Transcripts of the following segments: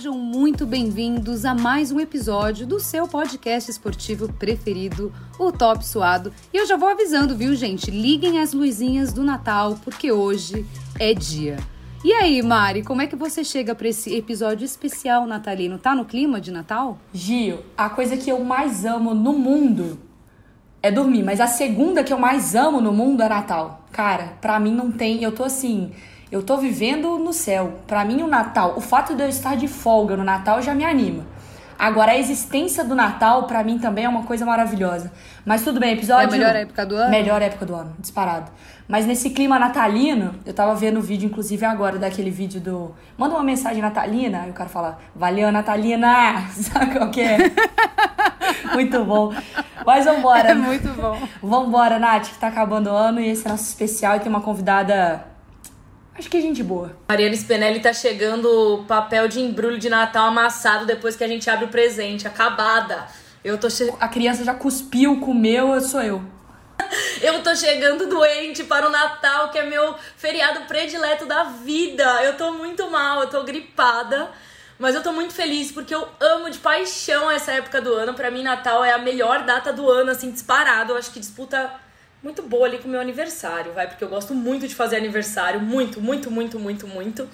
sejam muito bem-vindos a mais um episódio do seu podcast esportivo preferido, o Top Suado. E eu já vou avisando, viu, gente? Liguem as luzinhas do Natal, porque hoje é dia. E aí, Mari, como é que você chega para esse episódio especial natalino? Tá no clima de Natal? Gio, a coisa que eu mais amo no mundo é dormir, mas a segunda que eu mais amo no mundo é Natal. Cara, pra mim não tem, eu tô assim, eu tô vivendo no céu. Pra mim o Natal, o fato de eu estar de folga no Natal já me anima. Agora, a existência do Natal, pra mim, também é uma coisa maravilhosa. Mas tudo bem, episódio. É a melhor época do ano? Melhor época do ano, disparado. Mas nesse clima natalino, eu tava vendo o vídeo, inclusive agora, daquele vídeo do. Manda uma mensagem natalina, aí o cara fala, valeu, Natalina! Sabe qual que é? muito bom. Mas vambora. É muito bom. Vambora, Nath, que tá acabando o ano e esse é nosso especial e tem uma convidada Acho que é gente boa. Mariana Spinelli tá chegando papel de embrulho de Natal amassado depois que a gente abre o presente, acabada. Eu tô che... A criança já cuspiu, comeu, eu sou eu. eu tô chegando doente para o Natal, que é meu feriado predileto da vida. Eu tô muito mal, eu tô gripada. Mas eu tô muito feliz porque eu amo de paixão essa época do ano. Para mim, Natal é a melhor data do ano, assim, disparado. Eu acho que disputa muito boa ali com o meu aniversário, vai, porque eu gosto muito de fazer aniversário, muito, muito, muito, muito, muito.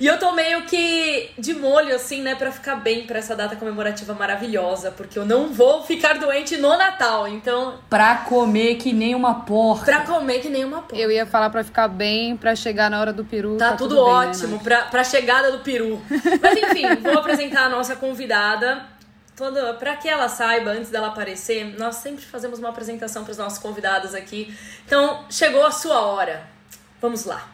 E eu tô meio que de molho, assim, né, pra ficar bem pra essa data comemorativa maravilhosa, porque eu não vou ficar doente no Natal, então. Pra comer que nem uma porca. Pra comer que nem uma porca. Eu ia falar pra ficar bem, pra chegar na hora do peru. Tá, tá tudo, tudo, ótimo, bem, né, pra, pra chegada do peru. Mas enfim, vou apresentar a nossa convidada toda para que ela saiba antes dela aparecer, nós sempre fazemos uma apresentação para os nossos convidados aqui. Então, chegou a sua hora. Vamos lá.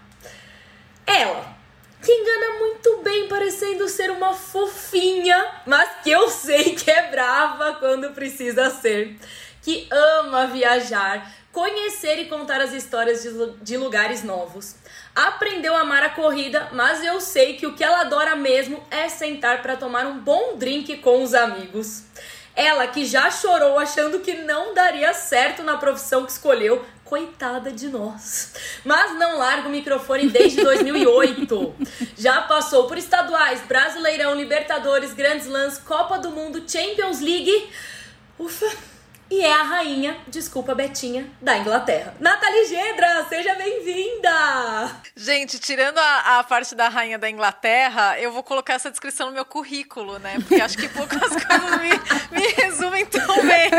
Ela, que engana muito bem parecendo ser uma fofinha, mas que eu sei que é brava quando precisa ser, que ama viajar, conhecer e contar as histórias de, de lugares novos aprendeu a amar a corrida, mas eu sei que o que ela adora mesmo é sentar para tomar um bom drink com os amigos. Ela que já chorou achando que não daria certo na profissão que escolheu, coitada de nós. Mas não larga o microfone desde 2008. Já passou por estaduais, Brasileirão, Libertadores, Grandes Lãs, Copa do Mundo, Champions League. Ufa, e é a rainha, desculpa, Betinha, da Inglaterra. Nathalie Gedra, seja bem-vinda! Gente, tirando a, a, parte da rainha da Inglaterra, eu vou colocar essa descrição no meu currículo, né? Porque acho que poucas coisas me, me resumem tão bem.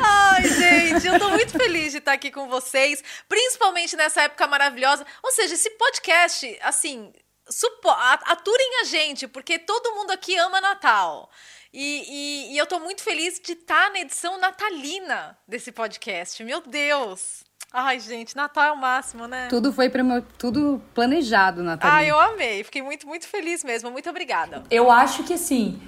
Ai, gente, eu tô muito feliz de estar aqui com vocês, principalmente nessa época maravilhosa. Ou seja, esse podcast, assim, supo, aturem a gente, porque todo mundo aqui ama Natal. E, e, e eu tô muito feliz de estar tá na edição natalina desse podcast. Meu Deus! Ai, gente, Natal é o máximo, né? Tudo foi tudo planejado, Natal. Ah, eu amei. Fiquei muito, muito feliz mesmo. Muito obrigada. Eu acho que assim,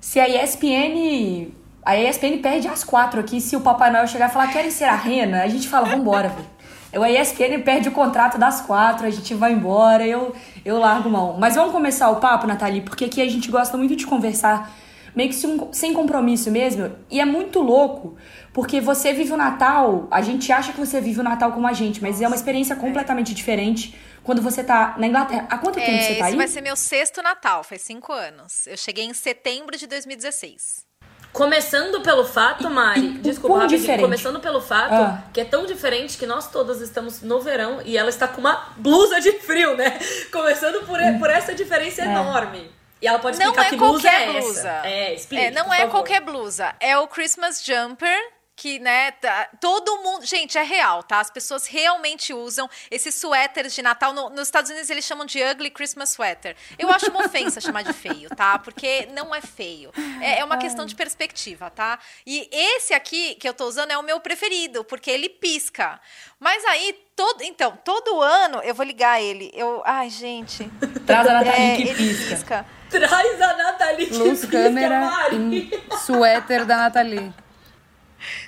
se a ESPN. A ESPN perde as quatro aqui. Se o Papai Noel chegar e falar, querem ser a rena, a gente fala, vambora, velho. A ESPN perde o contrato das quatro, a gente vai embora, eu, eu largo mão. Mas vamos começar o papo, Nathalie, porque aqui a gente gosta muito de conversar meio que sem compromisso mesmo. E é muito louco, porque você vive o Natal, a gente acha que você vive o Natal como a gente, mas é uma experiência completamente diferente quando você tá na Inglaterra. Há quanto é, tempo você tá aí? Esse vai ser meu sexto Natal, faz cinco anos. Eu cheguei em setembro de 2016. Começando pelo fato, Mari, e, desculpa, diferente. começando pelo fato ah. que é tão diferente que nós todas estamos no verão e ela está com uma blusa de frio, né? Começando por, por essa diferença é. enorme. E ela pode explicar não é que blusa é essa. É, explica, é, não é qualquer blusa. É o Christmas Jumper, que, né, tá, todo mundo. Gente, é real, tá? As pessoas realmente usam esses suéteres de Natal. No, nos Estados Unidos eles chamam de ugly Christmas sweater. Eu acho uma ofensa chamar de feio, tá? Porque não é feio. É, é uma questão de perspectiva, tá? E esse aqui que eu tô usando é o meu preferido, porque ele pisca. Mas aí, todo. Então, todo ano eu vou ligar ele. Eu. Ai, gente. Traz a Nathalie é, que pisca. pisca. Traz a Nathalie que Luz, pisca, câmera Mari. e suéter da Nathalie.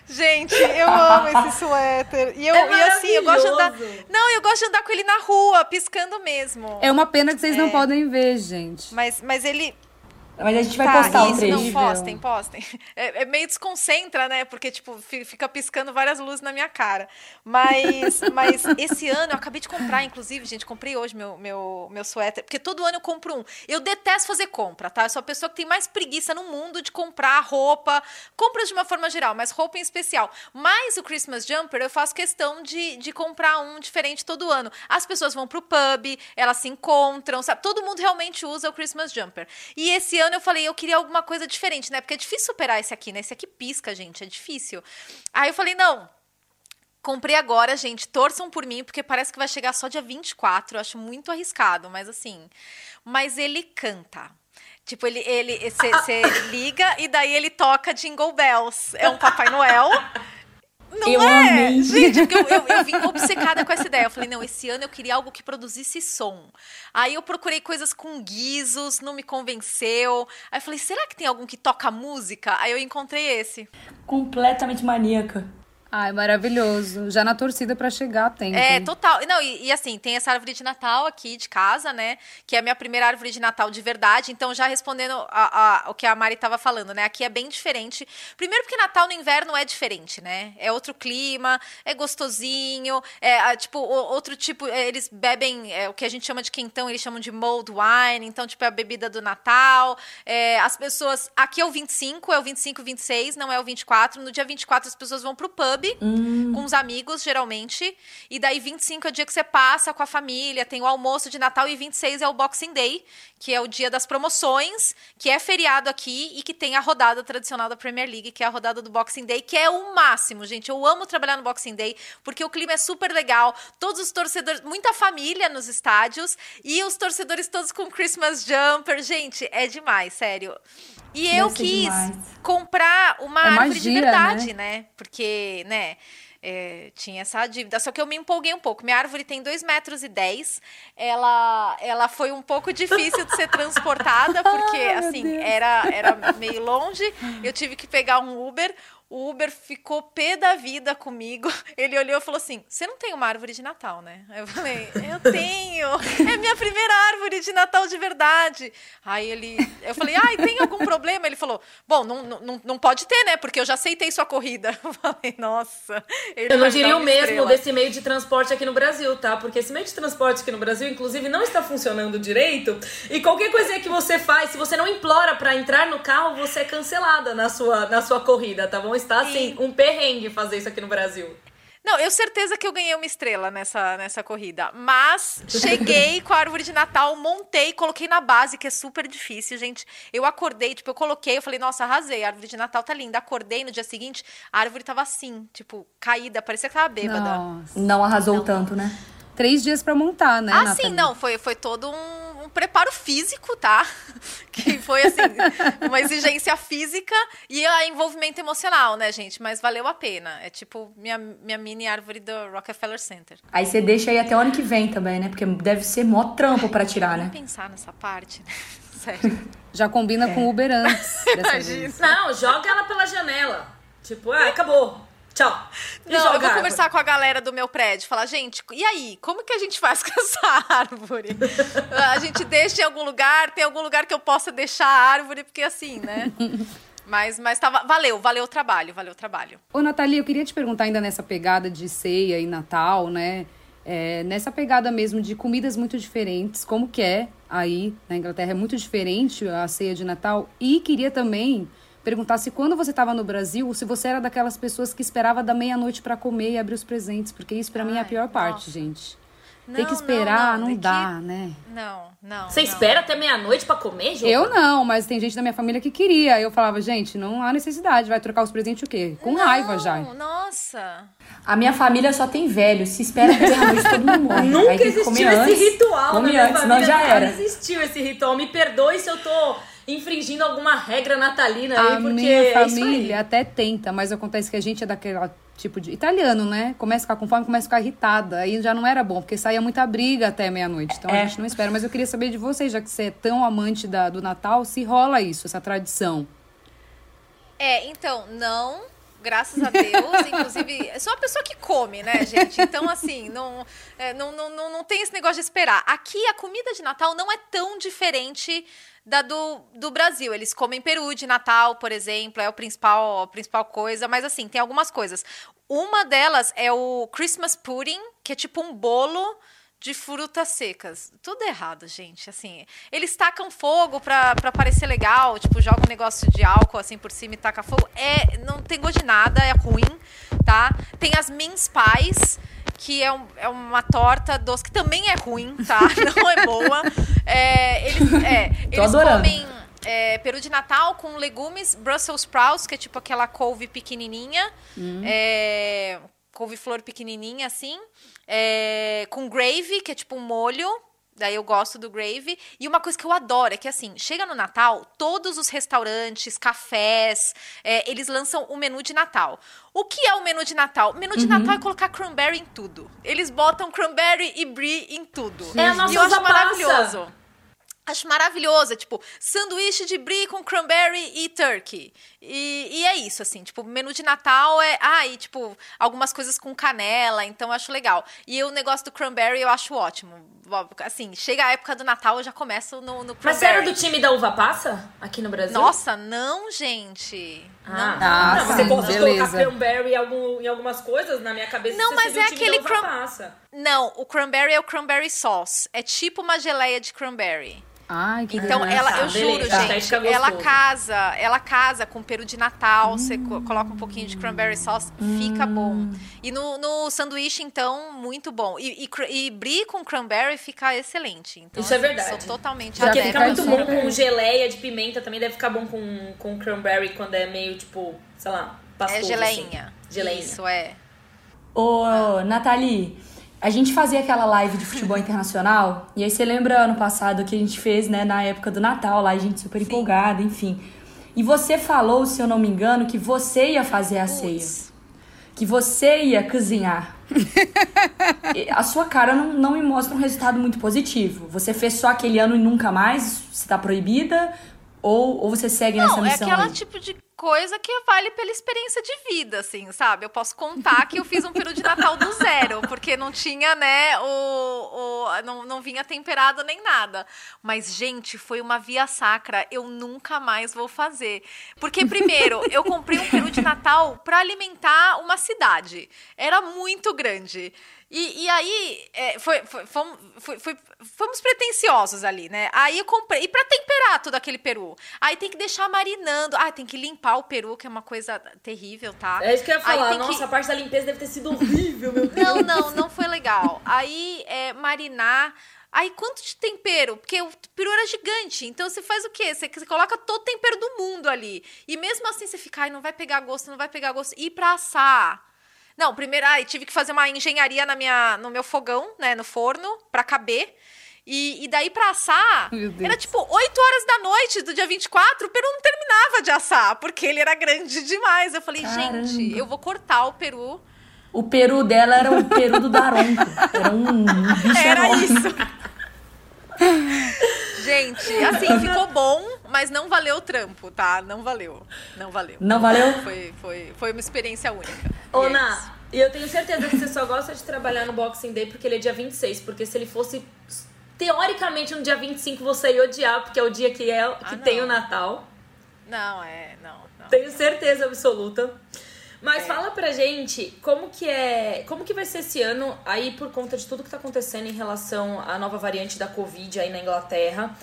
Gente, eu amo esse suéter. E, eu, é e assim, eu gosto de andar. Não, eu gosto de andar com ele na rua, piscando mesmo. É uma pena que vocês é. não podem ver, gente. Mas, mas ele. Mas a gente vai Tá, postar o isso, trecho. não, postem, postem. É, é meio desconcentra, né? Porque, tipo, fi- fica piscando várias luzes na minha cara. Mas, mas esse ano eu acabei de comprar, inclusive, gente, comprei hoje meu, meu, meu suéter, porque todo ano eu compro um. Eu detesto fazer compra, tá? Eu sou a pessoa que tem mais preguiça no mundo de comprar roupa, compras de uma forma geral, mas roupa em especial. Mas o Christmas Jumper eu faço questão de, de comprar um diferente todo ano. As pessoas vão pro pub, elas se encontram, sabe? Todo mundo realmente usa o Christmas Jumper. E esse ano eu falei, eu queria alguma coisa diferente, né? Porque é difícil superar esse aqui, né? Esse aqui pisca, gente, é difícil. Aí eu falei, não, Comprei agora, gente. Torçam por mim, porque parece que vai chegar só dia 24. Eu acho muito arriscado, mas assim. Mas ele canta. Tipo, ele. ele Você liga e daí ele toca Jingle Bells. É um Papai Noel. Não Eu é? amei. Gente, eu, eu, eu vim obcecada com essa ideia. Eu falei, não, esse ano eu queria algo que produzisse som. Aí eu procurei coisas com guizos, não me convenceu. Aí eu falei, será que tem algum que toca música? Aí eu encontrei esse. Completamente maníaca. Ai, maravilhoso. Já na torcida pra chegar a tempo. É, total. Não, e, e assim, tem essa árvore de Natal aqui de casa, né? Que é a minha primeira árvore de Natal de verdade. Então, já respondendo a- a- o que a Mari tava falando, né? Aqui é bem diferente. Primeiro porque Natal no inverno é diferente, né? É outro clima, é gostosinho, é tipo, outro tipo, é, eles bebem é, o que a gente chama de quentão, eles chamam de mulled wine, então, tipo, é a bebida do Natal. É, as pessoas, aqui é o 25, é o 25, 26, não é o 24. No dia 24 as pessoas vão pro pub com os amigos, geralmente. E daí 25 é o dia que você passa com a família, tem o almoço de Natal e 26 é o Boxing Day, que é o dia das promoções, que é feriado aqui e que tem a rodada tradicional da Premier League, que é a rodada do Boxing Day, que é o máximo, gente. Eu amo trabalhar no Boxing Day, porque o clima é super legal, todos os torcedores, muita família nos estádios e os torcedores todos com Christmas jumper. Gente, é demais, sério. E eu ser quis demais. comprar uma É árvore de magia, verdade, né? né? Porque, né, é, tinha essa dívida. Só que eu me empolguei um pouco. Minha árvore tem 2 metros e 10. Ela, ela foi um pouco difícil de ser transportada, porque, Ai, assim, era, era meio longe. Eu tive que pegar um Uber. O Uber ficou pé da vida comigo. Ele olhou e falou assim: Você não tem uma árvore de Natal, né? Eu falei: Eu tenho. É minha primeira árvore de Natal de verdade. Aí ele. Eu falei: Ai, tem algum problema? Ele falou: Bom, não, não, não pode ter, né? Porque eu já aceitei sua corrida. Eu falei: Nossa. ele Eu não diria o mesmo estrela." desse meio de transporte aqui no Brasil, tá? Porque esse meio de transporte aqui no Brasil, inclusive, não está funcionando direito. E qualquer coisinha que você faz, se você não implora pra entrar no carro, você é cancelada na sua, na sua corrida, tá bom? Está assim, Sim. um perrengue fazer isso aqui no Brasil. Não, eu certeza que eu ganhei uma estrela nessa, nessa corrida. Mas cheguei com a árvore de Natal, montei, coloquei na base, que é super difícil, gente. Eu acordei, tipo, eu coloquei, eu falei, nossa, arrasei, a árvore de Natal tá linda. Acordei no dia seguinte, a árvore tava assim, tipo, caída, parecia que tava bêbada. Nossa. Não arrasou tanto, né? Três dias pra montar, né, Ah, Nathalie? sim, não, foi, foi todo um preparo físico, tá? Que foi, assim, uma exigência física e a envolvimento emocional, né, gente? Mas valeu a pena. É tipo minha, minha mini árvore do Rockefeller Center. Aí você deixa aí até o ano que vem também, né? Porque deve ser mó trampo pra tirar, né? pensar nessa parte, né? Sério. Já combina É. com o Uber antes dessa Imagina. vez. Não, joga ela pela janela. Tipo, ah, acabou. Tchau. E Não, joga eu vou conversar com a galera do meu prédio. Falar, gente, e aí? Como que a gente faz com essa árvore? A gente deixa em algum lugar? Tem algum lugar que eu possa deixar a árvore? Porque assim, né? Mas, mas tava, valeu, valeu o trabalho, valeu o trabalho. Ô, Nathalie, eu queria te perguntar ainda nessa pegada de ceia e Natal, né? É, nessa pegada mesmo de comidas muito diferentes, como que é aí na Inglaterra? É muito diferente a ceia de Natal? E queria também perguntar se quando você estava no Brasil, se você era daquelas pessoas que esperava da meia-noite para comer e abrir os presentes, porque isso para mim é a pior parte, nossa. gente. Não, Tem que esperar, não, é que- dá, né? Não, não. Você não. espera até meia-noite pra comer, Jô? Eu não, mas tem gente da minha família que queria. Eu falava, gente, não há necessidade, vai trocar os presentes o quê? Com raiva já. Não, Nossa. A minha família só tem velho. Se espera até meia-noite, todo mundo morre. Nunca que existiu esse antes, ritual Come na minha antes, família. senão já nunca era. existiu esse ritual. Me perdoe se eu tô infringindo alguma regra natalina aí, A porque minha é isso família aí. até tenta, mas acontece que a gente é daquele tipo de. Italiano, né? Começa a ficar com fome, começa a ficar irritada. Aí já não era bom, porque saía muita briga até meia-noite. Então a É. gente não espera. Mas eu queria saber de vocês, já que você é tão amante da, do Natal, se rola isso, essa tradição. É, então, não. Graças a Deus. Inclusive, sou uma pessoa que come, né, gente? Então, assim, não, é, não, não, não, não tem esse negócio de esperar. Aqui, a comida de Natal não é tão diferente da do, do Brasil. Eles comem peru de Natal, por exemplo, é o principal, a principal coisa. Mas, assim, tem algumas coisas. Uma delas é o Christmas pudding, que é tipo um bolo de frutas secas. Tudo errado, gente. Assim, eles tacam fogo pra, pra parecer legal, tipo, joga um negócio de álcool assim por cima e taca fogo. É, não tem gosto de nada, é ruim, tá? Tem as mince pies, que é, um, é uma torta doce que também é ruim, tá? Não é boa. É, eles é, eles comem é, peru de Natal com legumes, Brussels sprouts, que é tipo aquela couve pequenininha, hum. é, couve-flor pequenininha assim, é, com gravy, que é tipo um molho. Daí eu gosto do gravy. E uma coisa que eu adoro é que, assim, chega no Natal, todos os restaurantes, cafés, é, eles lançam o menu de Natal. O que é o menu de Natal? O menu de uhum. Natal é colocar cranberry em tudo. Eles botam cranberry e brie em tudo. É a nossa e eu acho maravilhoso. Acho maravilhoso, é, tipo, sanduíche de brie com cranberry e turkey. E, e, é isso, assim, tipo, menu de Natal é. Ah, e tipo, algumas coisas com canela, então eu acho legal. E o negócio do cranberry eu acho ótimo. Assim, chega a época do Natal, eu já começo no, no cranberry. Mas você era do time da uva passa aqui no Brasil? Nossa, não, gente. Ah, não, não, você pode colocar cranberry em, algum, em algumas coisas, na minha cabeça Não, mas é aquele cranberry. Não, o cranberry é o cranberry sauce. É tipo uma geleia de cranberry. Ai, que Então, ela, eu juro, gente, ela casa, ela casa com peru de Natal, hum. você coloca um pouquinho de cranberry sauce, hum. fica bom. E no, no sanduíche, então, muito bom. E, e, e brie com cranberry fica excelente. Então, Isso é assim, é verdade. Sou totalmente Porque fica muito bom com geleia de pimenta, também deve ficar bom com, com cranberry quando é meio, tipo, sei lá, pastoso, É geleinha. Assim. Geleinha. Isso, é. Ô, ah. Nathalie... A gente fazia aquela live de futebol internacional, e aí você lembra ano passado que a gente fez, né, na época do Natal, lá a gente super Sim. empolgada, enfim. E você falou, se eu não me engano, que você ia fazer a ceia. Que você ia cozinhar. a sua cara não, não me mostra um resultado muito positivo. Você fez só aquele ano e nunca mais? Você tá proibida? Ou, ou você segue não, nessa missão? É aquela aí? tipo de coisa que vale pela experiência de vida, assim, sabe? Eu posso contar que eu fiz um peru de Natal do zero, porque não tinha, né, o, o não, não vinha temperado nem nada. Mas, gente, foi uma via sacra. Eu nunca mais vou fazer. Porque, primeiro, eu comprei um peru de Natal para alimentar uma cidade. Era muito grande. E, e aí, é, foi, foi, fomos, foi, foi, fomos pretenciosos ali, né? Aí eu comprei. E pra temperar todo aquele peru? Aí tem que deixar marinando. Ah, tem que limpar o peru, que é uma coisa terrível, tá? É isso que eu ia falar. Nossa, que... a parte da limpeza deve ter sido horrível, meu Deus. Não, não, não foi legal. Aí, é, marinar. Aí, quanto de tempero? Porque o peru era gigante. Então, você faz o quê? Você, você coloca todo o tempero do mundo ali. E mesmo assim, você fica, ai, não vai pegar gosto, não vai pegar gosto. E pra assar? Não, primeiro, ai, tive que fazer uma engenharia na minha, no meu fogão, né, no forno, para caber. E, e, daí pra assar, era tipo 8 horas da noite do dia 24, o peru não terminava de assar, porque ele era grande demais. Eu falei, Caramba. gente, eu vou cortar o peru. O peru dela era o peru do Daronco. Era um, bicho Era enorme. isso. gente, assim, ficou bom, mas não valeu o trampo, tá? Não valeu. Não valeu. Não valeu? Foi, foi, foi uma experiência única. Ô, Ná, e eu tenho certeza que você só gosta de trabalhar no Boxing Day porque ele é dia 26. Porque se ele fosse, teoricamente, no dia 25, você ia odiar, porque é o dia que, é, que ah, tem o Natal. Não, é. Não, não. Tenho certeza absoluta. Mas é. fala pra gente como que é. Como que vai ser esse ano aí por conta de tudo que tá acontecendo em relação à nova variante da Covid aí na Inglaterra.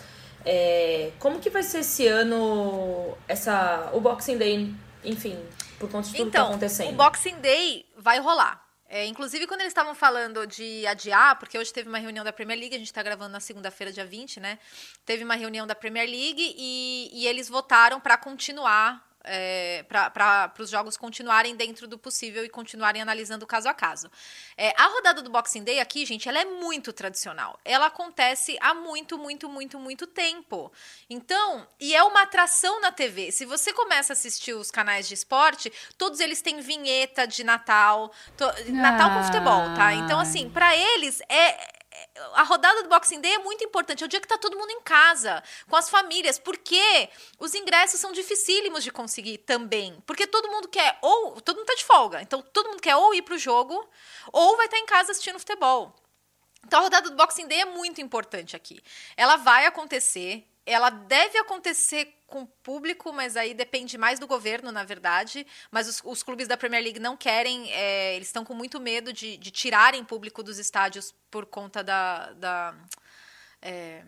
É, como que vai ser esse ano essa, o Boxing Day, enfim, por conta de tudo então, que tá acontecendo? O Boxing Day vai rolar. É, inclusive, quando eles estavam falando de adiar, porque hoje teve uma reunião da Premier League, a gente está gravando na segunda-feira, dia 20, né? Teve uma reunião da Premier League e, e eles votaram para continuar é, para os jogos continuarem dentro do possível e continuarem analisando caso a caso. É, a rodada do Boxing Day aqui, gente, ela é muito tradicional. Ela acontece há muito, muito, muito, muito tempo. Então, e é uma atração na TV. Se você começa a assistir os canais de esporte, todos eles têm vinheta de Natal, to, Natal com futebol, tá? Então, assim, para eles é a rodada do Boxing Day é muito importante. É o dia que tá todo mundo em casa, com as famílias, porque os ingressos são dificílimos de conseguir também. Porque todo mundo quer, ou todo mundo tá de folga, então todo mundo quer ou ir pro jogo, ou vai estar em casa assistindo futebol. Então a rodada do Boxing Day é muito importante aqui. Ela vai acontecer, ela deve acontecer com o público, mas aí depende mais do governo, na verdade. Mas os, os clubes da Premier League não querem, é, eles estão com muito medo de, de, tirarem público dos estádios por conta da. da é,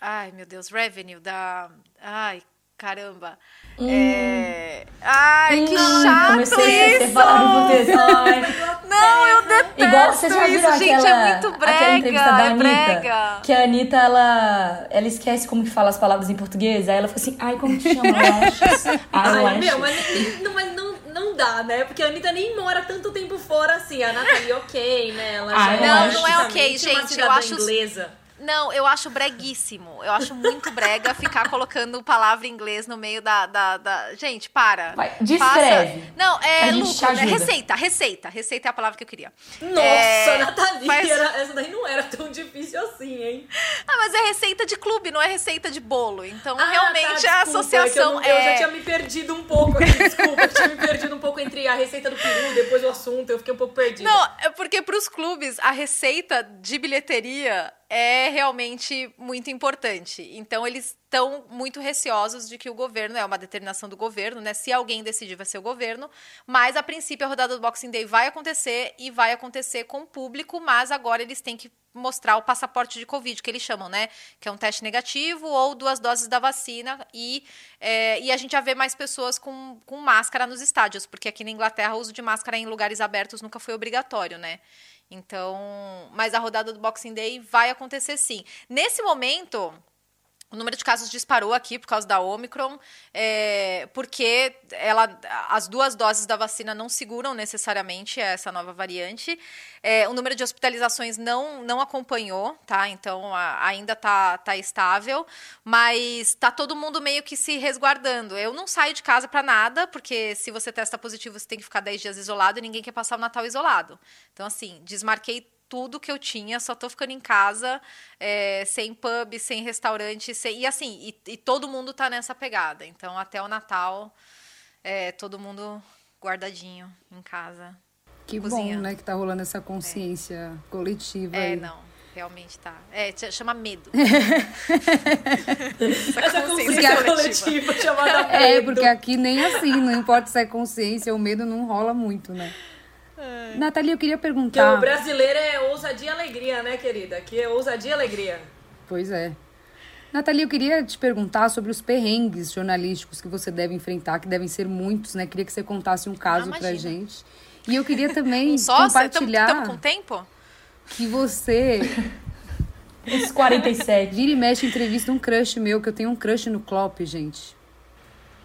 ai, meu Deus, revenue, da. Ai, caramba. Hum. É... Ai, hum, que chato comecei isso! A Não, eu detesto Igual, você já viu isso, aquela, gente, é muito brega, entrevista da é Anitta, brega. Que a Anitta, ela, ela esquece como que fala as palavras em português, aí ela fala assim, ai, como te chama? ai, ai meu, mas, não, mas não, não dá, né? Porque a Anitta nem mora tanto tempo fora assim, a Nathalie ok, né? Ela ah, não, não é ok, gente, eu acho... Inglesa. Não, eu acho breguíssimo. Eu acho muito brega ficar colocando palavra em inglês no meio da. da, da... Gente, para. Vai, descreve. Não, é lucro, né? Receita, receita. Receita é a palavra que eu queria. Nossa, é... Nathalie, mas... era, essa daí não era tão difícil assim, hein? Ah, mas é receita de clube, não é receita de bolo. Então, ah, realmente, tá, a associação é. Eu, eu, já tinha me perdido um pouco aqui, desculpa. eu tinha me perdido um pouco entre a receita do peru, depois o assunto, eu fiquei um pouco perdida. Não, é porque pros clubes, a receita de bilheteria é realmente muito importante. Então, eles estão muito receosos de que o governo, é uma determinação do governo, né? Se alguém decidir, vai ser o governo. Mas, a princípio, a rodada do Boxing Day vai acontecer e vai acontecer com o público, mas agora eles têm que mostrar o passaporte de Covid, que eles chamam, né? Que é um teste negativo ou duas doses da vacina. E, é, e a gente já vê mais pessoas com, com máscara nos estádios, porque aqui na Inglaterra o uso de máscara em lugares abertos nunca foi obrigatório, né? Então, mas a rodada do Boxing Day vai acontecer sim. Nesse momento, o número de casos disparou aqui por causa da Omicron, é, porque ela, as duas doses da vacina não seguram necessariamente essa nova variante. É, o número de hospitalizações não, não acompanhou, tá? Então a, ainda tá, tá estável, mas tá todo mundo meio que se resguardando. Eu não saio de casa para nada, porque se você testa positivo, você tem que ficar 10 dias isolado e ninguém quer passar o Natal isolado. Então, assim, desmarquei tudo que eu tinha, só tô ficando em casa, é, sem pub, sem restaurante, sem, e assim, e, e, todo mundo tá nessa pegada. Então, até o Natal, é, todo mundo guardadinho em casa. Que cozinhando. bom, né, que tá rolando essa consciência é. coletiva. É, aí. não. Realmente tá. É, chama medo. essa consciência coletiva chamada medo. É, porque aqui nem assim, não importa se é consciência, o medo não rola muito, né? É. Nathalie, eu queria perguntar. Que o brasileiro é ousadia e alegria, né, querida? Que é ousadia e alegria. Pois é. Nathalie, eu queria te perguntar sobre os perrengues jornalísticos que você deve enfrentar, que devem ser muitos, né? Queria que você contasse um caso ah, pra gente. E eu queria também um só? compartilhar. Estamos com tempo? Que você. Os 47. Vira e mexe entrevista um crush meu, que eu tenho um crush no Klopp, gente.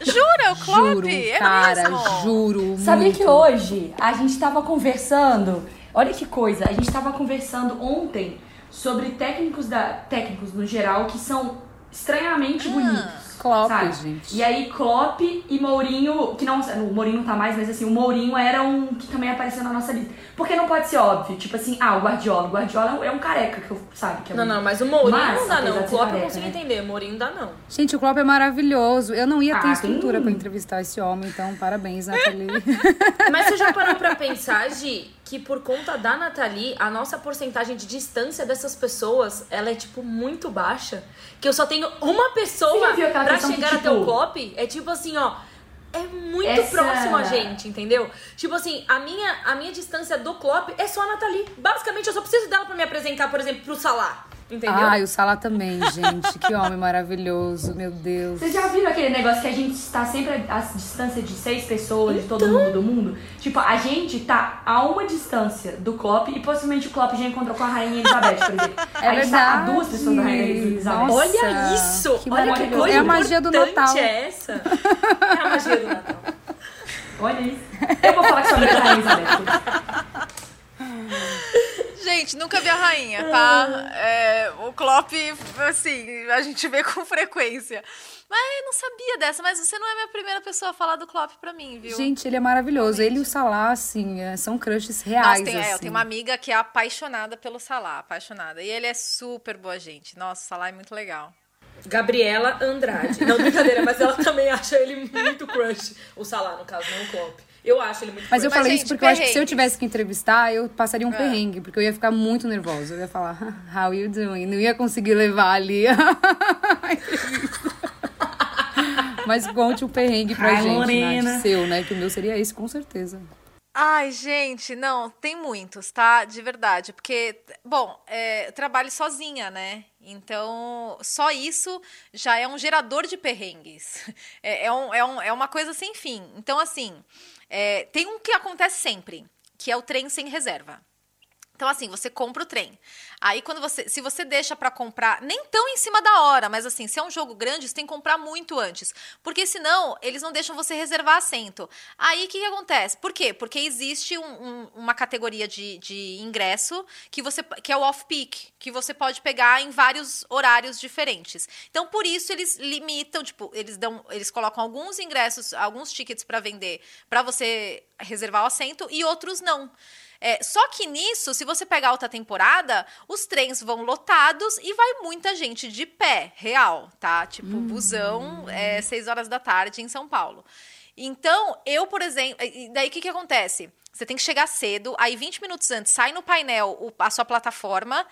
Jura, o Klopp? Juro, é cara, mesmo? juro. Sabe muito. que hoje a gente tava conversando. Olha que coisa, a gente tava conversando ontem sobre técnicos da técnicos no geral que são estranhamente ah. bonitos. Klopp, sabe? gente. E aí, Klopp e Mourinho, que não. O Mourinho não tá mais, mas assim, o Mourinho era um que também apareceu na nossa lista. Porque não pode ser óbvio, tipo assim, ah, o Guardiola. O Guardiola é um careca, que eu sabe que é Não, não, mas o Mourinho mas, não dá, não. O Klopp careca, eu consigo né? entender, o Mourinho dá, não. Gente, o Klopp é maravilhoso. Eu não ia ter ah, estrutura tem... pra entrevistar esse homem, então parabéns, Nathalie. mas você já parou pra pensar, Gi, que por conta da Nathalie, a nossa porcentagem de distância dessas pessoas, ela é, tipo, muito baixa. Que eu só tenho uma pessoa pra chegar que, tipo... até o Klopp. É tipo assim, ó é muito Essa... próximo a gente, entendeu? Tipo assim, a minha, a minha distância do Klopp é só a Nathalie. Basicamente, eu só preciso dela para me apresentar, por exemplo, pro Salah. Entendeu? Ah, e o Sala também, gente. que homem maravilhoso, meu Deus. Vocês já viram aquele negócio que a gente está sempre a distância de seis pessoas, então... de todo então? mundo do mundo? Tipo, a gente tá a uma distância do Klopp e possivelmente o Klopp já encontrou com a Rainha Elizabeth, por exemplo. É a gente tá a duas pessoas da Rainha Elizabeth. Nossa, Olha isso! Que Olha que coisa É a magia do Natal. é essa? É a magia do Natal. Olha isso. Eu vou falar que sou a Rainha Elizabeth. Gente, nunca vi a rainha, tá? É, o Klopp, assim, a gente vê com frequência. Mas eu não sabia dessa, mas você não é a minha primeira pessoa a falar do Klopp pra mim, viu? Gente, ele é maravilhoso. Ele e o Salah, assim, é, são crushes reais, Nossa, tem, assim. é, eu tenho uma amiga que é apaixonada pelo Salah, apaixonada. E ele é super boa gente. Nossa, o Salah é muito legal. Gabriela Andrade. Não, brincadeira, mas ela também acha ele muito crush. O Salah, no caso, não o Klopp. Eu acho ele muito Mas eu falei gente, isso porque eu acho que se eu tivesse que entrevistar, eu passaria um perrengue, porque eu ia ficar muito nervosa. Eu ia falar, how you doing? Não ia conseguir levar ali a entrevista. Mas conte o perrengue pra Ai, gente. Nath, seu, né? Que o meu seria esse, com certeza. Ai, gente, não, tem muitos, tá? De verdade. Porque, bom, é, trabalho sozinha, né? Então, só isso já é um gerador de perrengues. É, é, um- é um- é uma coisa sem fim. Então, assim, é, tem um que acontece sempre, que é o trem sem reserva. Então, assim, você compra o trem. Aí, quando você. Se você deixa pra comprar, nem tão em cima da hora, mas assim, se é um jogo grande, você tem que comprar muito antes. Porque senão, eles não deixam você reservar assento. Aí, o que, que acontece? Por quê? Porque existe um- um- uma categoria de, de ingresso que, você, que é o off-peak, que você pode pegar em vários horários diferentes. Então, por isso, eles limitam, tipo, eles dão. Eles colocam alguns ingressos, alguns tickets pra vender pra você reservar o assento e outros não. É, só que nisso, se você pegar outra temporada, os trens vão lotados e vai muita gente de pé, real, tá? Tipo, busão, é, seis horas da tarde em São Paulo. Então, eu, por exemplo. Daí o que, que acontece? Você tem que chegar cedo, aí 20 minutos antes sai no painel a sua plataforma,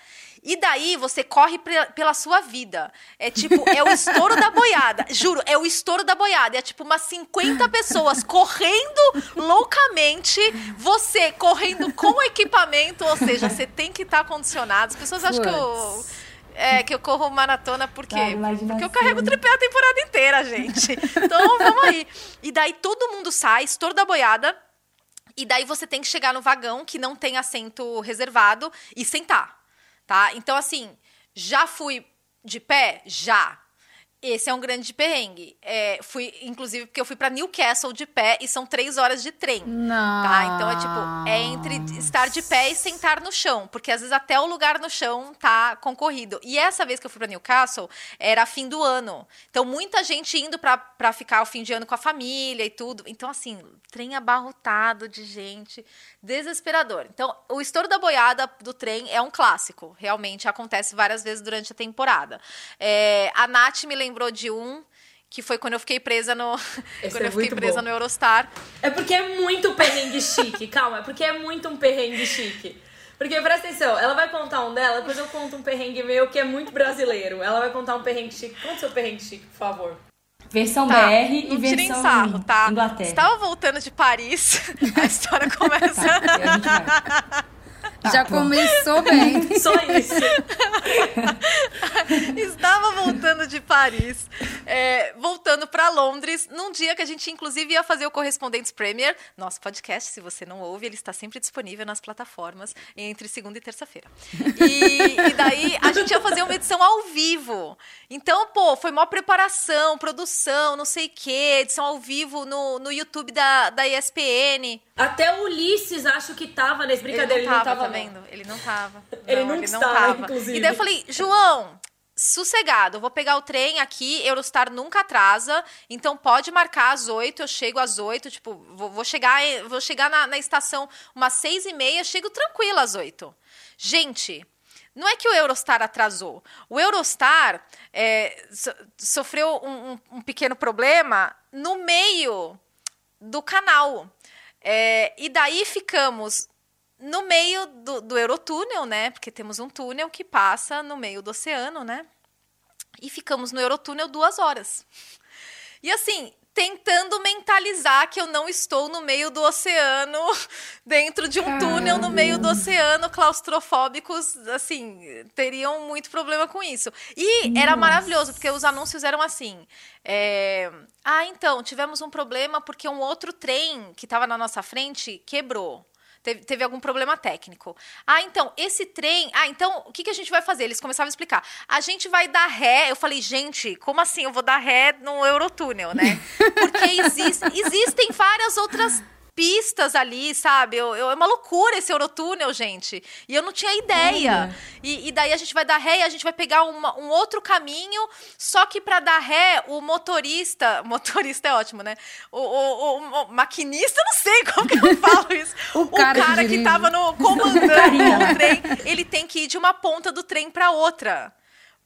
e daí você corre pela sua vida. É tipo, é o estouro da boiada. Juro, é o estouro da boiada. É tipo umas 50 pessoas correndo loucamente, você correndo com o equipamento, ou seja, você tem que estar condicionado. As pessoas acham que eu. É, que eu corro maratona por quê? Imaginação. Porque eu carrego o tripé a temporada inteira, gente. Então, vamos aí. E daí todo mundo sai, estouro da boiada. E daí você tem que chegar no vagão que não tem assento reservado e sentar, tá? Então, assim, já fui de pé? Já. Esse é um grande perrengue. É, fui, inclusive, porque eu fui pra Newcastle de pé e são três horas de trem. Não. Tá? Então é tipo, é entre estar de pé e sentar no chão, porque às vezes até o lugar no chão tá concorrido. E essa vez que eu fui pra Newcastle, era fim do ano. Então muita gente indo pra ficar o fim de ano com a família e tudo. Então assim, trem abarrotado de gente, desesperador. Então, o estouro da boiada do trem é um clássico, realmente acontece várias vezes durante a temporada. É, a Nath me lembrou de um que foi quando eu fiquei presa no quando é eu fiquei presa bom. no Eurostar. É porque é muito perrengue chique, calma, é porque é muito um perrengue chique. Porque presta atenção, ela vai contar um dela, depois eu conto um perrengue meu que é muito brasileiro. Ela vai contar um perrengue chique. Conta seu perrengue chique, por favor. Versão Tá, BR e não tirem versão sarro, tá? Inglaterra. Estava voltando de Paris, a história começa. Tá, a gente vai. Tá, Já pronto. começou bem. Só isso. Estava voltando de Paris, é, voltando para Londres, num dia que a gente, inclusive, ia fazer o Correspondentes Premier. Nosso podcast, se você não ouve, ele está sempre disponível nas plataformas entre segunda e terça-feira. E, e daí a gente ia fazer uma edição ao vivo. Então, pô, foi maior preparação, produção, não sei o quê, edição ao vivo no, no YouTube da, da ESPN. Até o Ulisses acho que tava nesse brincadeira, ele não tava, não. Tá vendo? Ele não tava. Ele Não, nunca ele não está, tava. inclusive. E daí eu falei, João, sossegado, eu vou pegar o trem aqui, Eurostar nunca atrasa, então pode marcar às oito, eu chego às oito, tipo, vou, vou chegar, vou chegar na, na estação umas seis e meia, chego tranquila às oito. Gente, não é que o Eurostar atrasou. O Eurostar é, so- sofreu um- um- um pequeno problema no meio do canal. É, e daí ficamos no meio do, do Eurotúnel, né? Porque temos um túnel que passa no meio do oceano, né? E ficamos no Eurotúnel duas horas. E assim, tentando mentalizar que eu não estou no meio do oceano, dentro de um túnel no meio do oceano, claustrofóbicos, assim, teriam muito problema com isso. E era maravilhoso, porque os anúncios eram assim. é, Ah, então, tivemos um problema porque um outro trem que estava na nossa frente quebrou. Teve, teve algum problema técnico. Ah, então, esse trem. Ah, então, o que, que a gente vai fazer? Eles começavam a explicar. A gente vai dar ré. Eu falei, gente, como assim eu vou dar ré no Eurotúnel, né? Porque existe, existem várias outras pistas ali, sabe? Eu, eu- é uma loucura esse Eurotúnel, gente. E eu não tinha ideia. E, e daí a gente vai dar ré e a gente vai pegar uma- um outro caminho, só que pra dar ré, o motorista. Motorista é ótimo, né? O, o- o- o maquinista, não sei como que eu falo isso. O cara que que, dirige. tava no comandando o trem, ele tem que ir de uma ponta do trem pra outra.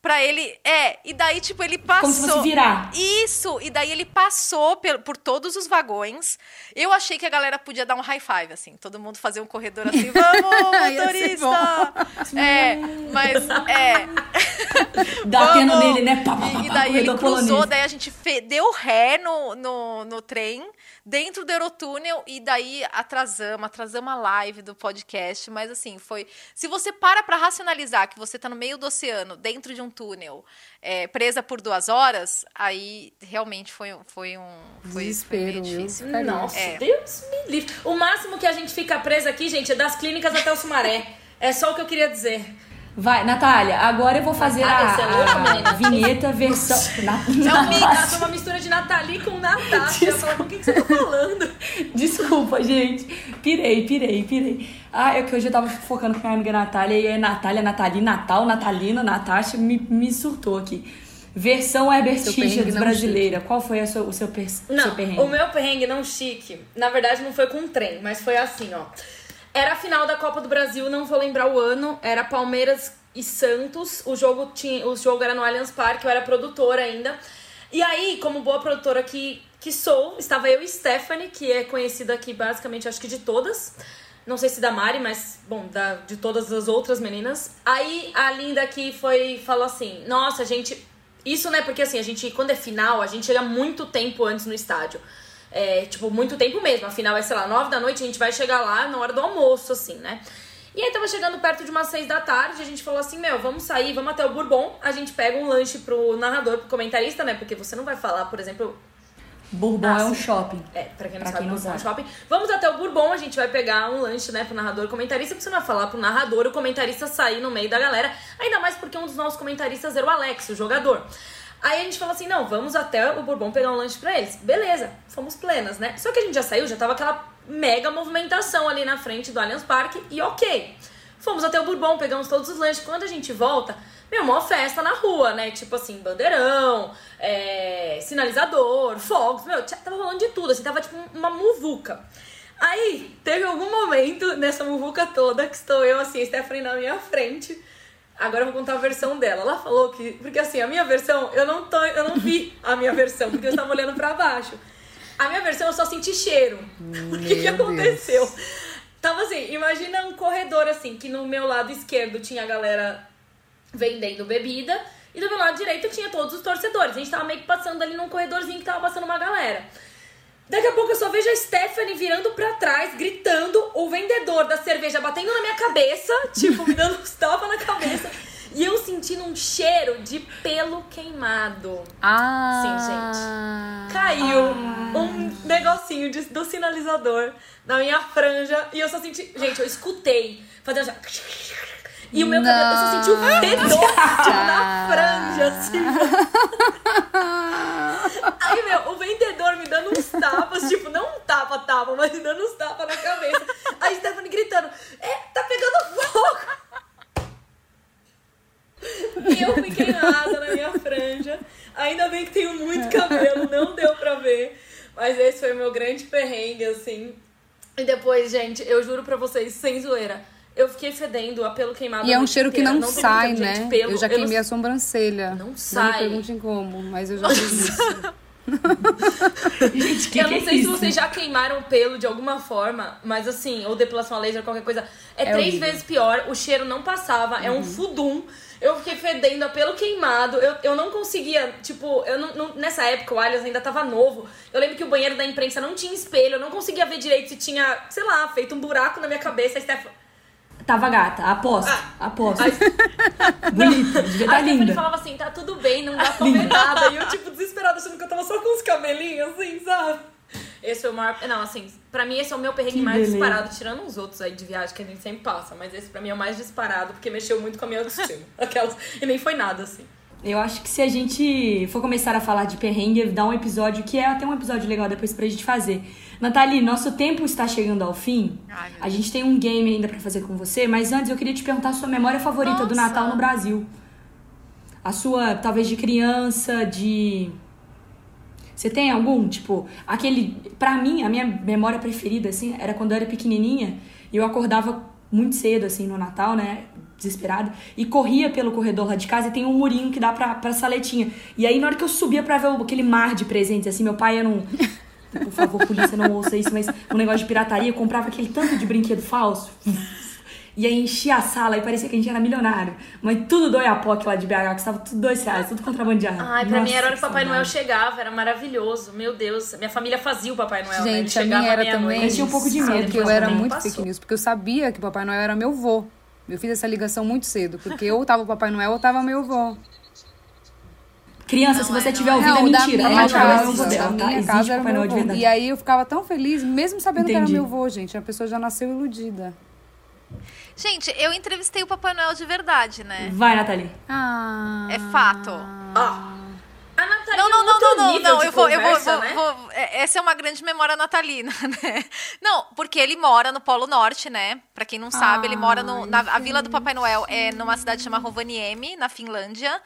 Pra ele. É, e daí, tipo, ele passou. Como se fosse virar. Isso! E daí ele passou pel- por, todos os vagões. Eu achei que a galera podia dar um high five, assim. Todo mundo fazer um corredor assim, vamos, motorista! É, mas é. Dá pena nele, né? Pá, pá, pá, E, daí ele cruzou, daí a gente fe- deu ré no, no, no trem, dentro do Eurotúnel, e daí atrasamos, atrasamos a live do podcast, mas assim, foi... Se você para pra racionalizar que você tá no meio do oceano, dentro de um túnel, é, presa por duas horas, aí realmente foi, um- foi um... Foi, foi Desespero, meio viu? difícil. Nossa, É. Deus me livre. O máximo que a gente fica presa aqui, gente, é das clínicas até o Sumaré. É só o que eu queria dizer. Vai, Natália, agora eu vou fazer Natália, a, é a menina? vinheta versão. Na, mix, Nossa, foi uma mistura de Nathalie com Natasha. Eu falo, com quem que você tá falando? Desculpa, gente. Pirei, pirei, pirei. Ah, é que hoje eu tava focando com minha amiga Natália e é Natália, Nathalie, Natal, Natalina, Natasha, me, me surtou aqui. Versão Herbert Seu Richards não brasileira. Qual foi a sua- o seu, per, seu Não, perrengue? o meu perrengue não chique, na verdade não foi com um trem, mas foi assim, ó. Era a final da Copa do Brasil, não vou lembrar o ano, era Palmeiras e Santos. O jogo tinha, o jogo era no Allianz Parque, eu era produtora ainda. E aí, como boa produtora que, que sou, estava eu e Stephanie, que é conhecida aqui basicamente, acho que de todas. Não sei se da Mari, mas, bom, da, de todas as outras meninas. Aí a Linda aqui foi, falou assim: Nossa, gente. Isso, né? Porque assim, a gente, quando é final, a gente chega muito tempo antes no estádio. É, tipo, muito tempo mesmo. Afinal, é, sei lá, nove da noite, a gente vai chegar lá na hora do almoço, assim, né? E aí tava chegando perto de umas seis da tarde, a gente falou assim, meu, vamos sair, vamos até o Bourbon, a gente pega um lanche pro narrador, pro comentarista, né? Porque você não vai falar, por exemplo, Bourbon é um shopping. é, pra quem não Pra sabe, quem não Bourbon é um sabe. shopping. Vamos até o Bourbon, a gente vai pegar um lanche, né, pro narrador comentarista, porque você não vai falar pro narrador o comentarista sair no meio da galera. Ainda mais porque um dos nossos comentaristas era o Alex, o jogador. Aí a gente falou assim, não, vamos até o Bourbon pegar um lanche pra eles. Beleza, fomos plenas, né? Só que a gente já saiu, já tava aquela mega movimentação ali na frente do Allianz Parque e ok. Fomos até o Bourbon, pegamos todos os lanches. Quando a gente volta, meu, mó festa na rua, né? Tipo assim, bandeirão, é, sinalizador, fogos, meu, tava rolando de tudo, assim, tava tipo uma muvuca. Aí, teve algum momento nessa muvuca toda que estou eu, assim, a Stephanie na minha frente. Agora eu vou contar a versão dela. Ela falou que. Porque assim, a minha versão, eu não, tô, eu não vi a minha versão, porque eu estava olhando pra baixo. A minha versão eu só senti cheiro. o que, que aconteceu? Tava assim, imagina um corredor assim, que no meu lado esquerdo tinha a galera vendendo bebida. E do meu lado direito tinha todos os torcedores. A gente tava meio que passando ali num corredorzinho que tava passando uma galera. Daqui a pouco eu só vejo a Stephanie virando pra trás, gritando, o vendedor da cerveja batendo na minha cabeça, tipo, me dando uns tapas na cabeça. E eu sentindo um cheiro de pelo queimado. Ah. Caiu um negocinho de- do sinalizador na minha franja e eu só senti. Gente, eu escutei fazendo assim. E o meu cabelo, eu só senti o fedor tipo, na franja, assim. Aí, meu, o vendedor me dando uns tapas, tipo, não um tapa-tapa, mas me dando uns tapas na cabeça. Aí Stephanie gritando: É, tá pegando fogo! E eu fui queimada na minha franja. Ainda bem que tenho muito cabelo, não deu pra ver. Mas esse foi o meu grande perrengue, assim. E depois, gente, eu juro pra vocês, sem zoeira. Eu fiquei fedendo a pelo queimado. E é um cheiro que inteira. não, tem sai, né? gente, eu já não queimei a sobrancelha. Não Não sai. me perguntem como, mas eu já fiz isso. Gente, que eu que não é sei se isso? vocês já queimaram o pelo de alguma forma, mas assim, ou depilação a laser, qualquer coisa. É, É três horrível. vezes pior, o cheiro não passava, é Uhum. um fudum. Eu fiquei fedendo a pelo queimado. Eu, eu não conseguia, tipo, eu não, não- nessa época o Allianz ainda tava novo. Eu lembro que o banheiro da imprensa não tinha espelho, eu não conseguia ver direito se tinha, sei lá, feito um buraco na minha cabeça. A Steph... Tava gata, aposto, Ah. aposto. a- Bonita, devia estar Stephanie linda. falava assim, tá tudo bem, não dá pra ver nada. E eu, tipo, desesperada, achando que eu tava só com os cabelinhos, assim, sabe? Esse foi o maior... Não, assim, pra mim esse é o meu perrengue Que mais beleza. disparado, tirando uns outros aí de viagem que a gente sempre passa. Mas esse pra mim é o mais disparado, porque mexeu muito com a minha autoestima. Aquelas... E nem foi nada, assim. Eu acho que se a gente for começar a falar de perrengue, dá um episódio que é até um episódio legal depois pra gente fazer. Nathalie, nosso tempo está chegando ao fim. Ai, a gente tem um game ainda pra fazer com você, mas antes eu queria te perguntar a sua memória favorita do Nossa. Natal no Brasil. A sua, talvez de criança, de. Você tem algum? Tipo, aquele. Pra mim, a minha memória preferida, assim, era quando eu era pequenininha e eu acordava muito cedo, assim, no Natal, né? Desesperada. E corria pelo corredor lá de casa e tem um murinho que dá pra, pra saletinha. E aí, na hora que eu subia pra ver aquele mar de presentes, assim, meu pai era um. Por favor, polícia, não ouça isso, mas um negócio de pirataria, eu comprava aquele tanto de brinquedo falso. E aí enchia a sala e parecia que a gente era milionário. Mas tudo do Oiapoque lá de BH, que estava tudo dois reais, tudo contrabandeado. Ai, pra mim era a hora que o Papai Noel chegava, era maravilhoso. Meu Deus, minha família fazia o Papai Noel, né? Ele Gente, a chegava minha era também. Mas tinha um pouco de Só medo, que eu era muito news, porque eu sabia que o Papai Noel era meu vô. Eu fiz essa ligação muito cedo, porque ou tava o Papai Noel ou tava meu vô. Criança, se você estiver ouvindo, é Não, da mentira. minha Papai Noel é o casa, da tá? minha Existe casa era Papai Noel meu de vô. verdade. E aí eu ficava tão feliz, mesmo sabendo que Entendi. era meu vô, gente. A pessoa já nasceu iludida. Gente, eu entrevistei o Papai Noel de verdade, né? Vai, Nathalie. Ah. É fato. Ó, a Nathalie Não, não, não, não, não, Eu vou, eu vou, né? vou- é, Essa é uma grande memória natalina, né? Não, porque ele mora no Polo Norte, né? Pra quem não sabe, ele mora no, na a Vila do Papai Noel é numa cidade chamada Rovaniemi, na Finlândia.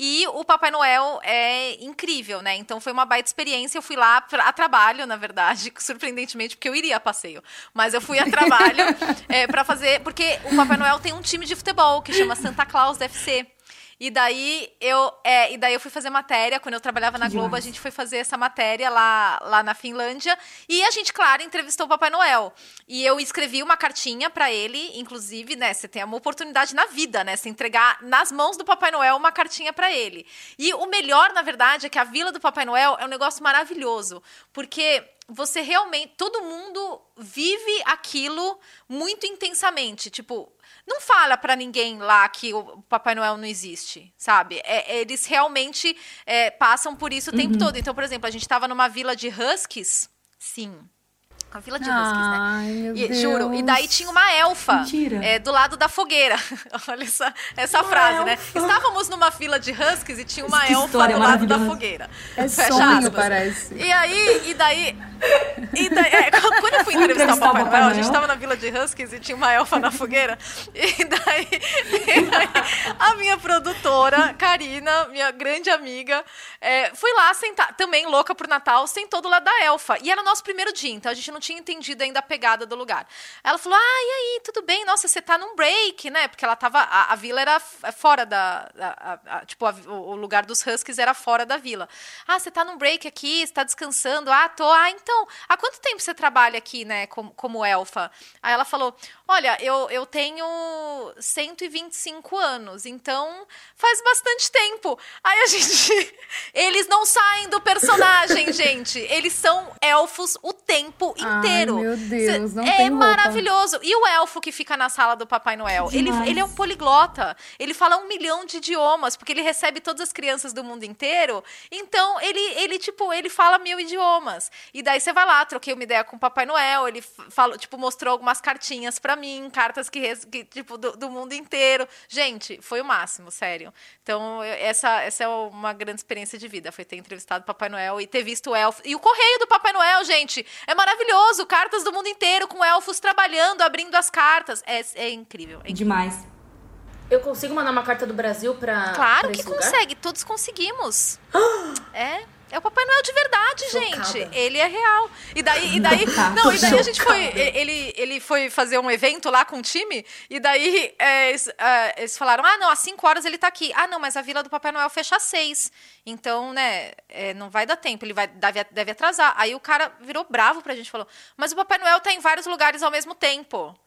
E o Papai Noel é incrível, né? Então foi uma baita experiência. Eu fui lá pra, a trabalho, na verdade, surpreendentemente, porque eu iria a passeio. Mas eu fui a trabalho é, para fazer. Porque o Papai Noel tem um time de futebol que chama Santa Claus FC. E daí eu, é, e daí eu fui fazer matéria, quando eu trabalhava na Globo, a gente foi fazer essa matéria lá, lá na Finlândia. E a gente, claro, entrevistou o Papai Noel. E eu escrevi uma cartinha pra ele, inclusive, né? Você tem uma oportunidade na vida, né? Você entregar nas mãos do Papai Noel uma cartinha pra ele. E o melhor, na verdade, é que a Vila do Papai Noel é um negócio maravilhoso. Porque você realmente. Todo mundo vive aquilo muito intensamente. Tipo, não fala pra ninguém lá que o Papai Noel não existe, sabe? É, eles realmente é, passam por isso o tempo Uhum. todo. Então, por exemplo, a gente tava numa vila de huskies. Sim. A vila de huskies, né? Ai, meu E- Deus. juro. E daí tinha uma elfa é, do lado da fogueira. Olha essa, essa frase, né? Estávamos numa fila de huskies e tinha uma elfa do lado da fogueira. É Fecha sonho, aspas. parece. E aí, e daí. E daí é, quando eu fui entrevistar o Papai Noel, a gente Noel. tava na vila de Huskies e tinha uma elfa na fogueira. E daí, e daí a minha produtora, Karina, minha grande amiga, é, fui lá sentar, também louca pro Natal, sentou do lado da elfa. E era o nosso primeiro dia, então a gente não tinha entendido ainda a pegada do lugar. Ela falou: Ah, e aí, tudo bem? Nossa, você tá num break, né? Porque ela tava. A, a vila era f- fora da. a- a- tipo, o lugar dos Huskies era fora da vila. Ah, você tá num break aqui, você tá descansando. Ah, tô. Ah, então, há quanto tempo você trabalha aqui, né, como, como elfa? Aí ela falou: Olha, eu, eu tenho 125 anos, então faz bastante tempo. Aí a gente. Eles não saem do personagem, gente. Eles são elfos o tempo Ai, inteiro. meu Deus, não é tem roupa. maravilhoso. E o elfo que fica na sala do Papai Noel? Ele, Demais. ele é um poliglota. Ele fala um milhão de idiomas, porque ele recebe todas as crianças do mundo inteiro. Então, ele, ele tipo, ele fala mil idiomas. E daí você vai lá, troquei uma ideia com o Papai Noel, ele falou, tipo, mostrou algumas cartinhas pra mim, cartas que, que, tipo, do, do mundo inteiro. Gente, foi o máximo, sério. Então, eu- essa, essa é uma grande experiência de vida, foi ter entrevistado o Papai Noel e ter visto o elfo. E o correio do Papai Noel, gente, é maravilhoso. Cartas do mundo inteiro, com elfos trabalhando, abrindo as cartas. É, é incrível. é incrível. Demais. Eu consigo mandar uma carta do Brasil pra. Claro pra que esse lugar? consegue, todos conseguimos. é. É o Papai Noel de verdade, Chocada. gente. Ele é real. E daí, e daí, não, e daí a gente foi, ele, ele foi fazer um evento lá com o time, e daí é, eles, é, eles falaram, ah, não, às 5 horas ele tá aqui. Ah, não, mas a Vila do Papai Noel fecha às 6. Então, né, é, não vai dar tempo, ele vai, deve, deve atrasar. Aí o cara virou bravo pra gente, e falou, mas o Papai Noel tá em vários lugares ao mesmo tempo.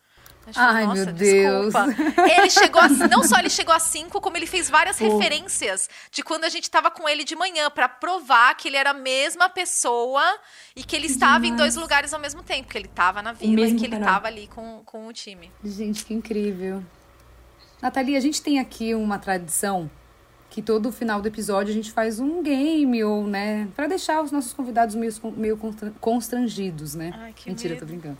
A falou, Ai, "Nossa, meu Deus." desculpa. Ele chegou a, não só ele chegou às 5, como ele fez várias referências de quando a gente tava com ele de manhã pra provar que ele era a mesma pessoa e que ele estava em dois lugares ao mesmo tempo, que ele tava na vila e que ele Papai Noel. tava ali com, com o time. Gente, que incrível. Nathalie, a gente tem aqui uma tradição que todo final do episódio a gente faz um game ou, né, Pra deixar os nossos convidados meio, meio constra- constrangidos, né? Ai, que Mentira, medo. tô brincando.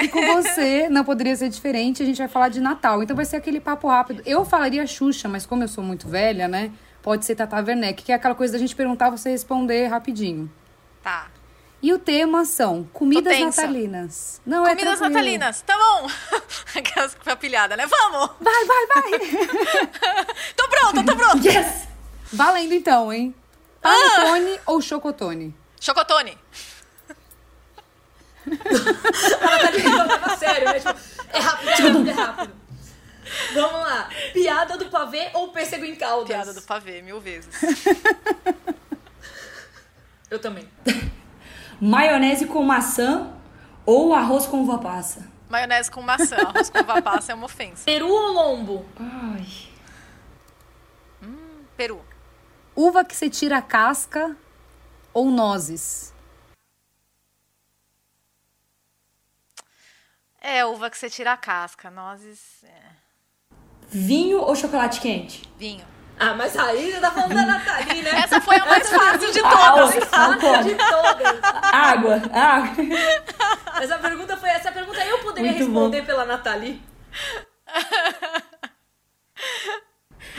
E com você não poderia ser diferente, a gente vai falar de Natal. Então vai ser aquele papo rápido. Eu falaria Xuxa, mas como eu sou muito velha, né? pode ser Tata Werneck, que é aquela coisa da gente perguntar, você responder rapidinho. Tá. E o tema são comidas natalinas. Não é Comidas natalinas, tá bom. Aquelas que foi apilhada, né? Vamos! Vai, vai, vai. Tô pronta, tô pronta! Yes! Valendo então, hein? Ah! Panetone ou chocotone? Chocotone. Ela tá tentando levar a sério, né? Tipo, é rápido, é rápido, é rápido. Vamos lá. Piada do pavê ou pêssego em caldas? Piada do pavê, mil vezes. Eu também. Maionese com maçã ou arroz com uva passa? Maionese com maçã, arroz com uva passa é uma ofensa. Peru ou lombo? Ai. Peru. Uva que você tira a casca ou nozes? É, uva que você tira a casca. Nozes. É. Vinho ou chocolate quente? Vinho. Ah, mas aí você tá falando da Nathalie, né? Essa foi a mais fácil de todas. outra. Fácil de todas. Água, água. Essa pergunta foi essa pergunta eu poderia Muito responder pela Nathalie.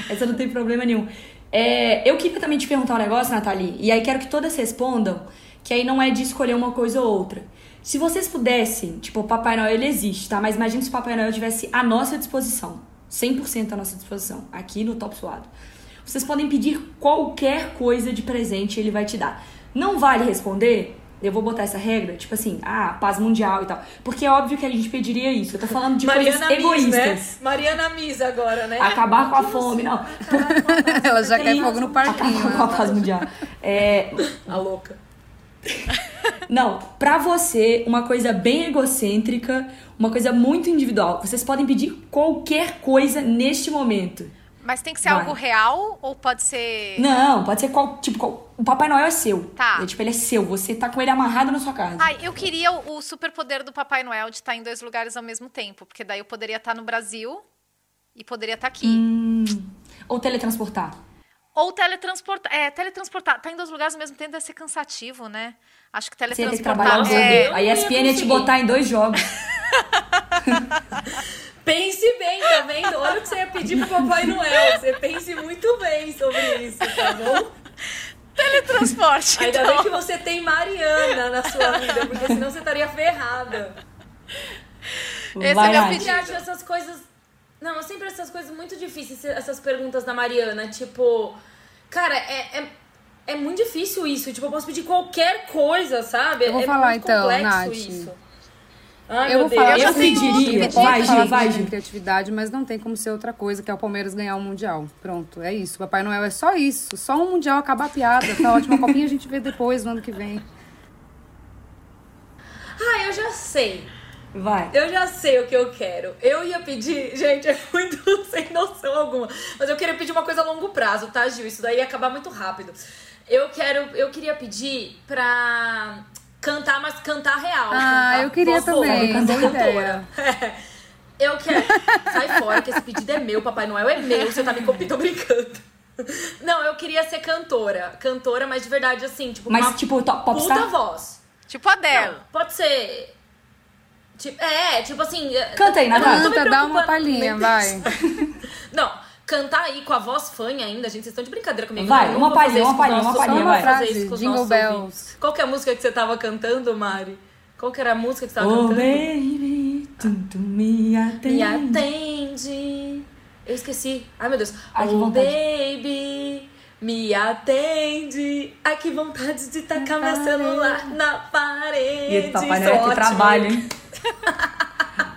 Essa não tem problema nenhum. É, eu queria também te perguntar um negócio, Nathalie, e aí quero que todas respondam, que aí não é de escolher uma coisa ou outra. Se vocês pudessem, tipo, o Papai Noel ele existe, tá? Mas imagine se o Papai Noel tivesse à nossa disposição, 100% à nossa disposição, aqui no Top Suado. Vocês podem pedir qualquer coisa de presente, ele vai te dar. Não vale responder, eu vou botar essa regra, tipo assim, ah, paz mundial e tal. Porque é óbvio que a gente pediria isso. Eu tô falando de Mariana coisas Miss, egoístas. né? Mariana Miss agora, né? Acabar com a fome, não. Ela já quer Tem- fogo no parquinho. Acabar com a né? paz mundial. É, A louca. Não, pra você, uma coisa bem egocêntrica, uma coisa muito individual. Vocês podem pedir qualquer coisa neste momento. Mas tem que ser Vai. algo real ou pode ser. Não, pode ser qual, tipo, qual, o Papai Noel é seu. Tá. É, tipo, ele é seu, você tá com ele amarrado na sua casa. Ai, eu queria o, o superpoder do Papai Noel de estar em dois lugares ao mesmo tempo. Porque daí eu poderia estar no Brasil e poderia estar aqui. Hum, ou teletransportar. Ou teletransportar. É, teletransportar. Tá em dois lugares ao mesmo tempo deve ser cansativo, né? Acho que teletransportar. é... A ia ESPN ia te botar em dois jogos. Pense bem, tá vendo? Olha o que você ia pedir pro Papai Noel. Você pense muito bem sobre isso, tá bom? Teletransporte. Ainda então. bem que você tem Mariana na sua vida, porque senão você estaria ferrada. Esse Vai, é meu pedido. Eu acho essas coisas. Não, eu sempre acho essas coisas muito difíceis, essas perguntas da Mariana. Tipo, cara, é, é, é muito difícil isso. Tipo, eu posso pedir qualquer coisa, sabe? Eu vou é falar, muito então, complexo Nath. isso. Ai, Eu vou falar. Eu eu tenho pediria- vai, falar vai, Gil. criatividade, mas não tem como ser outra coisa que é o Palmeiras ganhar um mundial. Pronto, é isso. Papai Noel é só isso. Só um mundial acabar a piada. Tá ótimo. A copinha a gente vê depois, no ano que vem. Ah, eu já sei. Vai. Eu já sei o que eu quero. Eu ia pedir, gente, é muito sem noção alguma. Mas eu queria pedir uma coisa a longo prazo, tá, Gil? Isso daí ia acabar muito rápido. Eu quero, eu queria pedir pra cantar, mas cantar real. Ah, cantar eu queria também. cantar cantora. Eu quero. Sai fora, que esse pedido é meu, Papai Noel é meu, você tá me copiando, tô brincando. Não, eu queria ser cantora. Cantora, mas de verdade, assim, tipo, Mas, uma tipo, top, puta popstar? voz. Tipo Adele. Não, pode ser. Tipo, é, tipo assim. Canta aí, Natália. Canta, dá uma palhinha, vai. Não, cantar aí com a voz fanha ainda, gente, vocês estão de brincadeira comigo. Vai, não uma palhinha, uma palhinha, uma palhinha, vai. fazer isso com os Jingle nossos bells. ouvintes. Qual que é a música que você tava cantando, Mari? Qual que era a música que você tava Oh, cantando? baby, tum, tum, me atende. Me atende. Eu esqueci. Ai, meu Deus. Ai, que oh, vontade. baby, me atende. Ai, que vontade de tacar meu celular na parede. Ia Papai Isso Noel é trabalho, hein?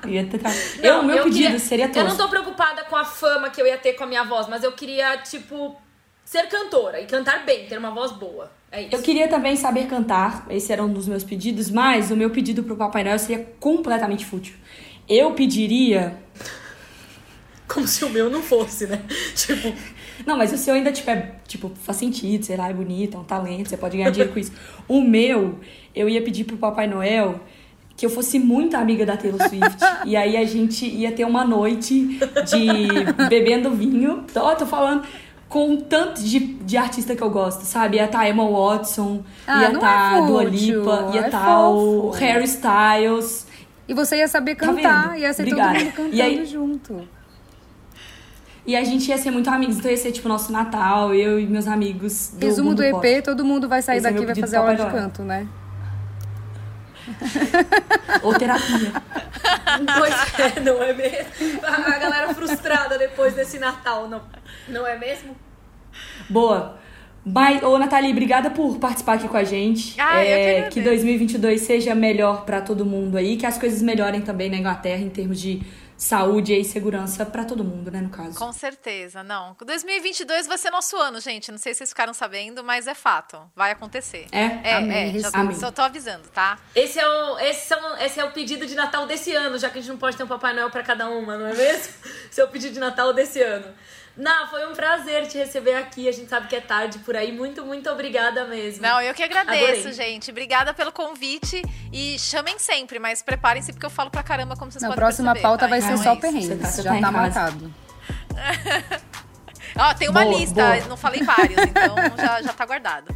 Ia ter. Eu, Não, meu eu pedido queria- seria Eu não tô preocupada com a fama que eu ia ter com a minha voz, mas eu queria, tipo, ser cantora e cantar bem, ter uma voz boa. É isso. Eu queria também saber cantar, esse era um dos meus pedidos, mas o meu pedido pro Papai Noel seria completamente fútil. Eu pediria. Como se o meu não fosse, né? tipo, Não, mas o seu ainda, tipo, é, tipo, faz sentido, sei lá, é bonito, é um talento, você pode ganhar dinheiro com isso. O meu, eu ia pedir pro Papai Noel que eu fosse muito amiga da Taylor Swift. e aí a gente ia ter uma noite de bebendo vinho. Ó, tô falando com tanto de, de artista que eu gosto, sabe? Ia estar Emma Watson, Ah, ia estar é Dua Lipa, ia é estar o. Harry Styles. E você ia saber Tá cantar, vendo? ia ser Obrigada. todo mundo cantando E aí- junto. E a gente ia ser muito amigos, então ia ser tipo nosso Natal, eu e meus amigos. Do Resumo do EP, Pop. todo mundo vai sair Esse é daqui e vai fazer aula de canto, né? Ou terapia. Pois é, não é mesmo? A galera frustrada depois desse Natal, não, não é mesmo? Boa. Mas, ô, Nathalie, obrigada por participar aqui com a gente. Ah, É, que 2022 seja melhor pra todo mundo aí, que as coisas melhorem também na Inglaterra em termos de saúde e segurança pra todo mundo, né, no caso. Com certeza, não. 2022 vai ser nosso ano, gente. Não sei se vocês ficaram sabendo, mas é fato. Vai acontecer. É? É, Amém, é. Já amém. só tô avisando, tá? Esse é, o, esse, são, esse é o pedido de Natal desse ano, já que a gente não pode ter um Papai Noel pra cada uma, não é mesmo? Esse é o pedido de Natal desse ano. Ná, foi um prazer te receber aqui. A gente sabe que é tarde por aí. Muito, muito obrigada mesmo. Não, eu que agradeço, Adorei. gente. Obrigada pelo convite. E chamem sempre, mas preparem-se porque eu falo pra caramba, como vocês Na podem próxima perceber, pauta tá? vai Então ser é só isso. perrengues. Você tá- Já tá tá marcado. Ó, tem uma Boa, lista, boa. não falei vários, então já, já tá guardado.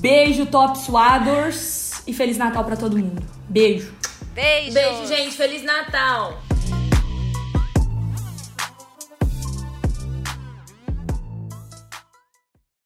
Beijo, Top Swadors. E Feliz Natal pra todo mundo. Beijo. Beijo! Beijo, gente. Feliz Natal.